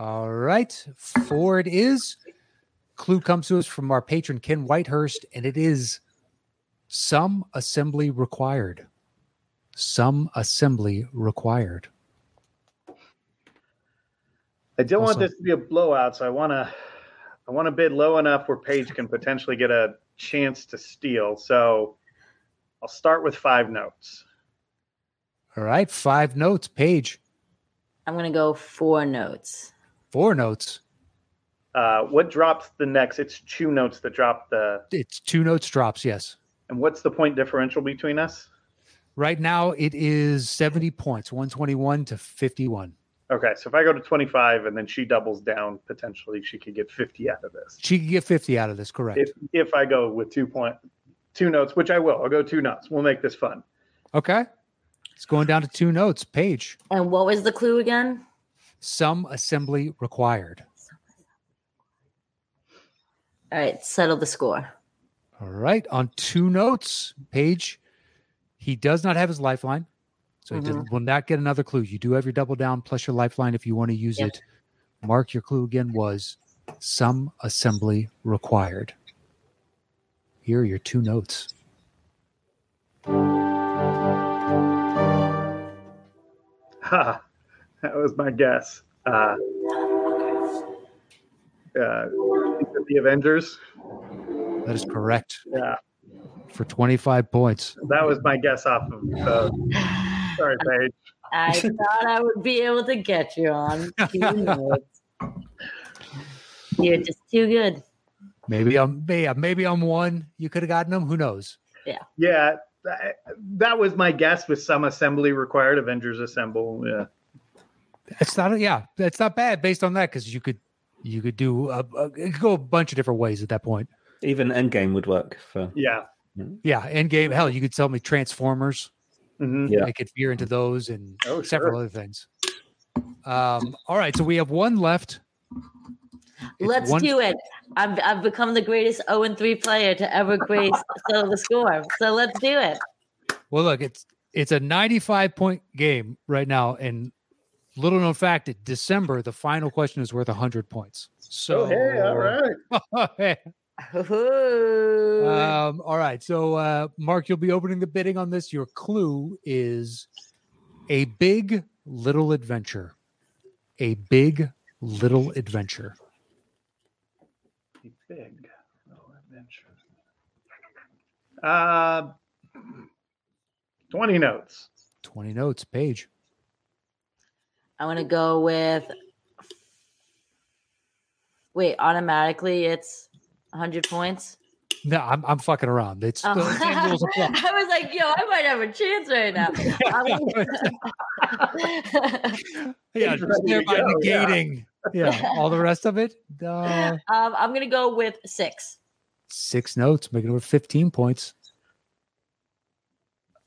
All right, four it is. clue comes to us from our patron Ken Whitehurst, and it is some assembly required. Some assembly required. I don't want this to be a blowout, so I want to I want to bid low enough where Paige can potentially get a chance to steal. So I'll start with five notes. All right, five notes, Paige, I'm gonna go four notes. four notes. Uh, what drops the next? It's two notes that drop the. It's two notes drops, yes. And what's the point differential between us? Right now it is 70 points, 121 to 51. Okay, so if I go to 25 and then she doubles down, potentially she could get 50 out of this. She could get 50 out of this, correct? If if I go with two point two notes, which I will, I'll go two notes. We'll make this fun. okay. It's going down to two notes, Paige. And what was the clue again? Some assembly required. All right, settle the score. All right. On two notes, Paige, he does not have his lifeline. So he does, mm-hmm. will not get another clue. You do have your double down plus your lifeline if you want to use Yep. it. Mark, your clue again was some assembly required. Here are your two notes. Ha, that was my guess. Uh, uh, the Avengers. That is correct Yeah, for 25 points. that was my guess off of. Uh, sorry, Paige. I thought I would be able to get you on. You're just too good. Maybe I'm maybe, maybe I'm one. You could have gotten them. Who knows? Yeah. Yeah, that, that was my guess with some assembly required. Avengers assemble. Yeah. It's not. Yeah, that's not bad based on that because you could you could do a, a, it could go a bunch of different ways at that point. Even Endgame would work for. Yeah. Yeah, end game. Hell, you could tell me Transformers. Mhm. Yeah. I could veer into those and Oh, several sure. other things. Um, all right, so we have one left. It's Let's one- do it. I've, I've become the greatest 0 and 3 player to ever grace settle [laughs] the score. So let's do it. Well, look, it's it's a 95 point game right now, and little known fact, at December the final question is worth 100 points. So, Oh, hey, all right. [laughs] Ooh. um, all right. So, uh, Mark, you'll be opening the bidding on this. Your clue is a big little adventure. A big little adventure. Big little adventure. Uh, 20 notes. 20 notes, Paige. I want to go with. Wait, automatically it's 100 points? No, I'm, I'm fucking around. It's Oh. the same rules apply. [laughs] I was like, yo, I might have a chance right now. [laughs] Yeah, just thereby go, yeah. negating yeah. [laughs] all the rest of it. Uh, um, I'm going to go with six. six notes, making over 15 points.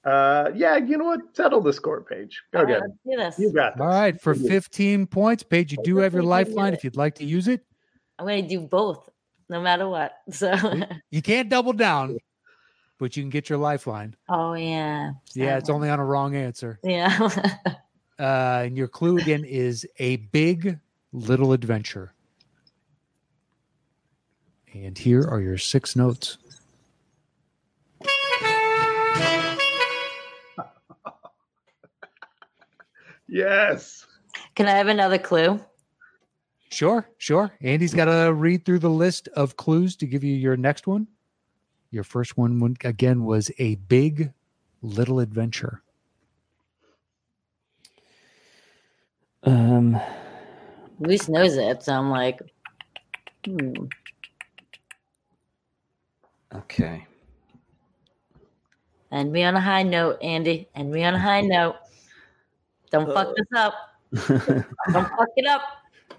Uh, yeah, you know what? Settle the score Paige. Go All right, get let's do this. You got this. All right, for 15 points, Paige, you do have your lifeline if you'd like to use it. I'm going to do both, no matter what. [laughs] So, You can't double down, but you can get your lifeline. oh, yeah. Yeah, it's only on a wrong answer. Yeah. [laughs] Uh, and your clue again is a big little adventure. And here are your six notes. [laughs] Yes. Can I have another clue? Sure, sure. Andy's got to read through the list of clues to give you your next one. Your first one, one again, was a big little adventure. Um, Luis knows it. So I'm like, hmm. okay. End me on a high note, Andy. End me on a high note. Don't fuck this up. [laughs] Don't fuck it up.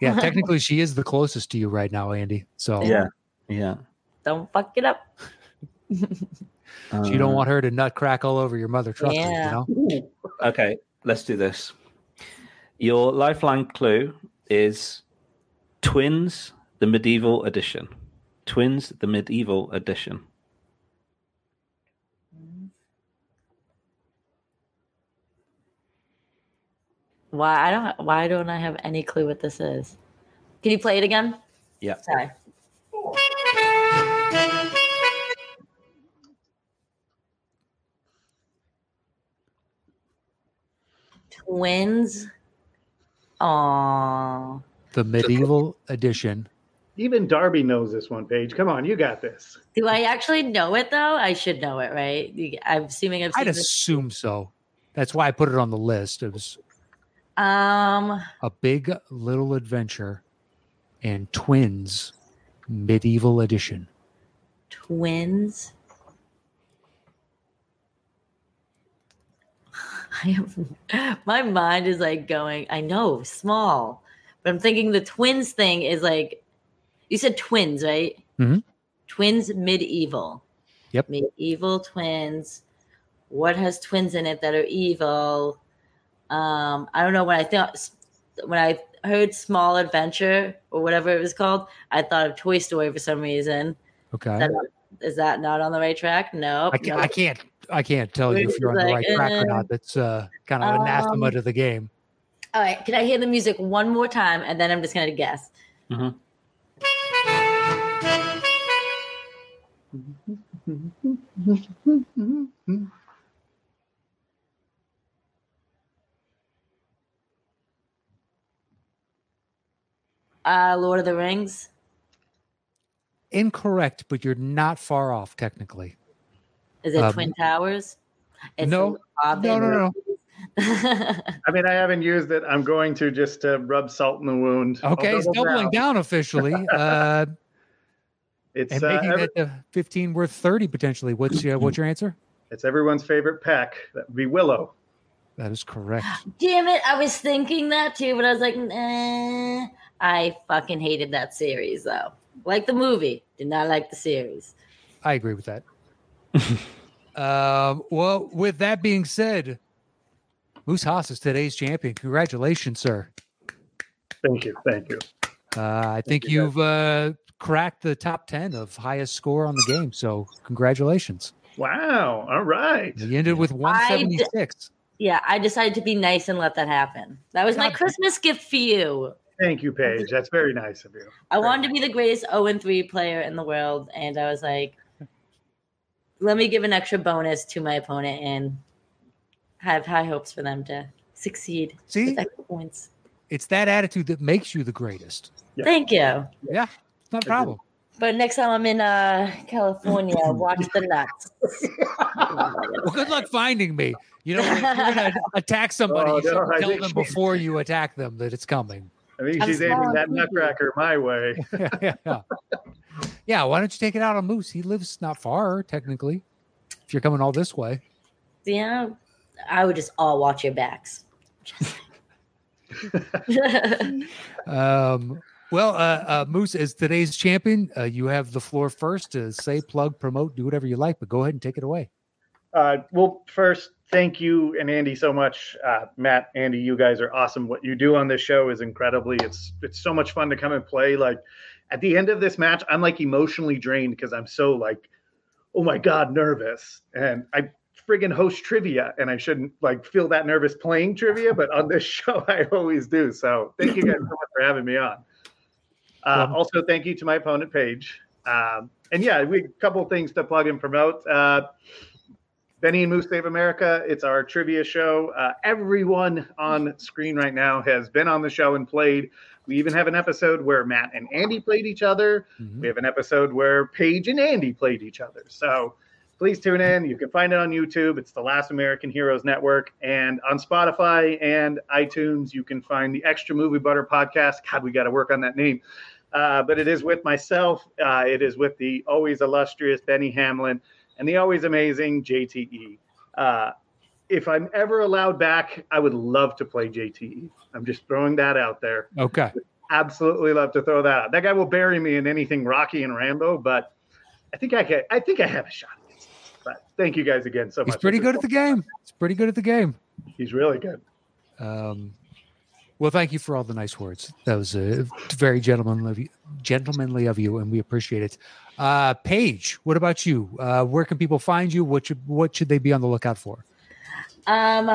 Yeah, [laughs] technically, she is the closest to you right now, Andy. So yeah. Yeah. Don't fuck it up. you don't Uh, want her to nut crack all over your mother truck. Yeah. You know? Okay, let's do this. Your lifeline clue is Twins the Medieval Edition. Twins the Medieval Edition. Why I don't why don't I have any clue what this is? Can you play it again? Yeah. Sorry. Twins Aww. The medieval edition. Even Darby knows this one, Paige. Come on, you got this. Do I actually know it though? I should know it, right? I'm assuming I've seen I'd this. assume so. That's why I put it on the list. It was Um, a big little adventure and twins medieval edition. twins. I have my mind is like going. I know small, but I'm thinking the twins thing is like you said twins, right? Mhm. Twins medieval. Yep. Medieval twins. What has twins in it that are evil? Um, I don't know. When I thought when I heard Small Adventure or whatever it was called, I thought of Toy Story for some reason. Okay. Is that, is that not on the right track? No. I, ca- I can't I can't tell you if you're on the right like, track or uh, not. That's uh, kind of anathema um, to the game. All right. Can I hear the music one more time and then I'm just going to guess? Mhm. Uh, Lord of the Rings. Incorrect, but you're not far off technically. Is it Um, Twin Towers? no. No, no, no. [laughs] I mean, I haven't used it. I'm going to just to rub salt in the wound. Okay, he's double doubling down officially, uh, [laughs] It's and uh, making every- that uh, 15 worth 30 potentially. What's uh, what's your answer? it's everyone's favorite pack. That would be Willow. That is correct. [gasps] Damn it. I was thinking that too, but I was like, nah. I fucking hated that series though. Like the movie. Did not like the series. I agree with that. Um, well, with that being said, Moose Haas is today's champion. Congratulations, sir. Thank you. Thank you. Uh, I think you, you've uh, cracked the top 10 of highest score on the game. So, congratulations. Wow. All right. You ended with 176. Yeah, I decided to be nice and let that happen. That was my Christmas gift for you. Thank you, Paige. That's very nice of you. I wanted to be the greatest 0 and 3 player in the world, and I was like, let me give an extra bonus to my opponent and have high hopes for them to succeed See, points. it's that attitude that makes you the greatest. Yeah. Thank you. Yeah, no problem. But next time I'm in uh, California, [laughs] watch the nuts. Well, good luck finding me. You know, if you're going [laughs] to attack somebody, Oh, you should no, tell them before you attack them that it's coming. I think I'm she's aiming that and nutcracker my way. [laughs] yeah. yeah, why don't you take it out on Moose? He lives not far, technically, if you're coming all this way. Yeah, I would just all watch your backs. [laughs] Um, well, uh, uh, Moose, as today's champion, uh, you have the floor first to say, plug, promote, do whatever you like, but go ahead and take it away. Uh, well, first, thank you and Andy so much. Uh, Matt, Andy, you guys are awesome. What you do on this show is incredibly. It's it's so much fun to come and play. Like at the end of this match, I'm like emotionally drained because I'm so like, oh my god, nervous. And I friggin' host trivia, and I shouldn't like feel that nervous playing trivia, but on this [laughs] show, I always do. So thank you guys so much for having me on. Uh, Well- also, thank you to my opponent, Paige. Um, and yeah, we a couple things to plug and promote. Uh, Benny and Moose Save America. It's our trivia show. Uh, everyone on screen right now has been on the show and played. We even have an episode where Matt and Andy played each other. Mhm. We have an episode where Paige and Andy played each other. So please tune in. You can find it on YouTube. It's the Last American Heroes Network. And on Spotify and iTunes, you can find the Extra Movie Butter podcast. God, we got to work on that name. Uh, but it is with myself. Uh, it is with the always illustrious Benny Hamlin and the always amazing JTE. Uh, if I'm ever allowed back, I would love to play JTE. I'm just throwing that out there. Okay. Absolutely love to throw that out. That guy will bury me in anything Rocky and Rambo, but I think I can. I think I have a shot. But thank you guys again so He's much. He's pretty good at the game. He's pretty good at the game. He's really good. Um, well, thank you for all the nice words. That was uh, very gentlemanly of you, gentlemanly of you, and we appreciate it. Uh, Paige, what about you? Uh, where can people find you? What should what should they be on the lookout for? Um,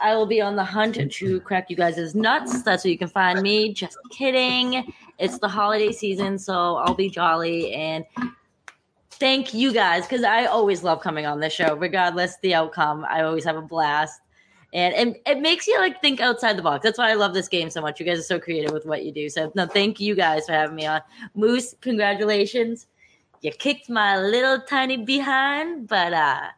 I will be on the hunt to crack you guys' nuts. That's where you can find me. Just kidding. It's the holiday season, so I'll be jolly and thank you guys because I always love coming on this show, regardless the outcome. I always have a blast. And it, it makes you like think outside the box. That's why I love this game so much. You guys are so creative with what you do. So no, thank you guys for having me on. Moose, congratulations. You kicked my little tiny behind, but uh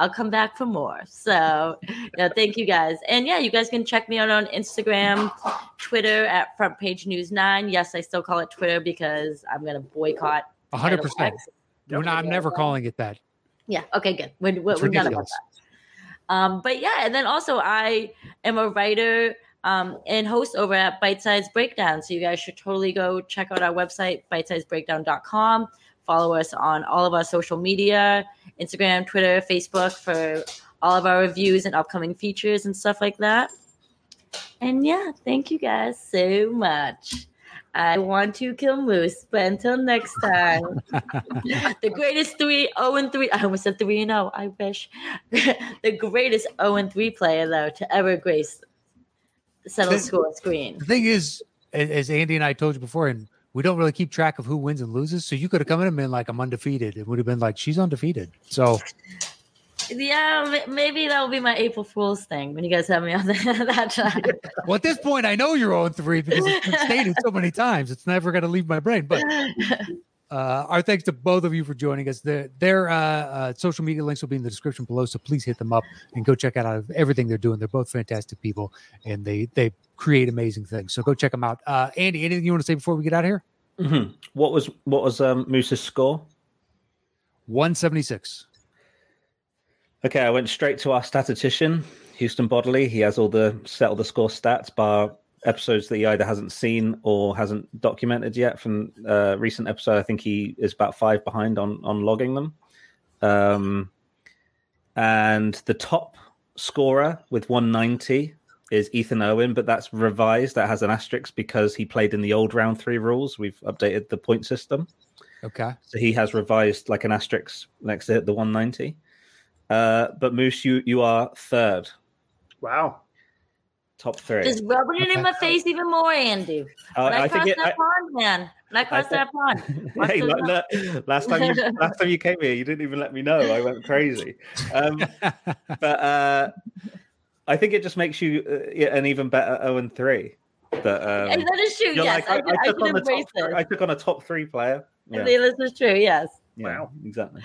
I'll come back for more. So, yeah, thank you guys. And yeah, you guys can check me out on Instagram, Twitter at Front Page News Nine. Yes, I still call it Twitter because I'm gonna boycott. hundred percent. X. We're not, I'm never calling it that. Yeah. Okay. Good. We're, we're, we're done about that. Um, but yeah, and then also I am a writer um, and host over at Bite Size Breakdown. So you guys should totally go check out our website, bitesizebreakdown.com. Follow us on all of our social media, Instagram, Twitter, Facebook for all of our reviews and upcoming features and stuff like that. And yeah, thank you guys so much. I want to kill Moose, but until next time, [laughs] the greatest three, 0 and 3. I almost said 3 and 0. I wish. [laughs] the greatest 0 and 3 player, though, to ever grace the settle The- score screen. The thing is, as Andy and I told you before, and we don't really keep track of who wins and loses. So you could have come in and been like, I'm undefeated. It would have been like, she's undefeated. So Yeah, maybe that will be my April Fool's thing when you guys have me on [laughs] that, that time. well, at this point, I know you're 0 3 because it's been stated so many times. It's never going to leave my brain. But uh, our thanks to both of you for joining us. Their, their uh, uh, social media links will be in the description below, so please hit them up and go check out everything they're doing. They're both fantastic people, and they they create amazing things. So go check them out. Uh, Andy, anything you want to say before we get out of here? Mhm. What was what was um, Moose's score? One seventy six. Okay, I went straight to our statistician, Houston Bodley. He has all the settle the score stats, bar episodes that he either hasn't seen or hasn't documented yet from uh, recent episode. I think he is about five behind on on logging them. Um, and the top scorer with 190 is Ethan Owen, but that's revised. That has an asterisk because he played in the old round three rules. We've updated the point system. Okay. So he has revised like an asterisk next to it, the 190. Uh, but Moose, you you are third, Wow. top three. Just rubbing it in my face even more, Andy. Uh, When I, I cross think it. that I, pond, man. When I cross think- that pond. [laughs] Hey, those la- la- last time you [laughs] last time you came here, you didn't even let me know. I went crazy. Um, [laughs] but uh, I think it just makes you uh, an even better 0 and three. But um, And that is true. Yes, like, I, I, I I took could on the embrace top. this. I took on a top three player. I Yeah, this is true. Yes, yeah, Wow. exactly.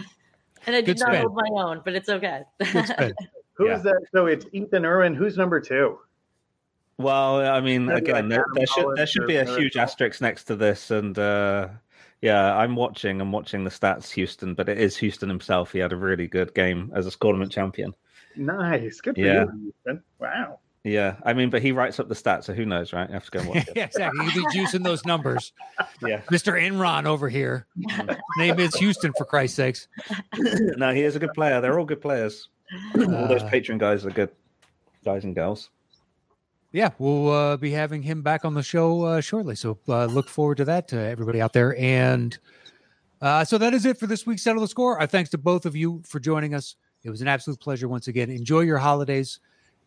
And I did Good not spin. hold my own, but it's okay. Good spin. [laughs] Who's Yeah. that? So it's Ethan Irwin. Who's number two? Well, I mean, Maybe again, like there, there should there should be a Miracle. huge asterisk next to this, and uh, yeah, I'm watching. I'm watching the stats, Houston, but it is Houston himself. He had a really good game as a tournament champion. Nice. Good for Yeah. you. Ethan. Wow. Yeah, I mean, but he writes up the stats, so who knows, right? You have to go and watch yeah, [laughs] exactly. Be juicing those numbers. yeah, Mr. Enron over here. Name is Houston, for Christ's sakes. [laughs] no, he is a good player. They're all good players. all those Uh, patron guys are good guys and girls. yeah, we'll uh, be having him back on the show uh, shortly. So uh, look forward to that to everybody out there. And uh, so that is it for this week's Settle the Score. Our thanks to both of you for joining us. It was an absolute pleasure once again. Enjoy your holidays.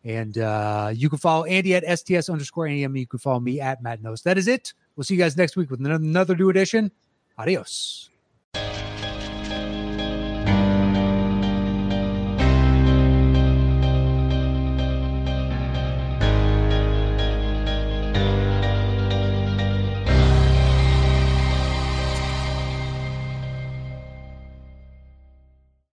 And uh, you can follow Andy at STS underscore AM. You can follow me at Matt Knost. That is it. We'll see you guys next week with another new edition. Adios.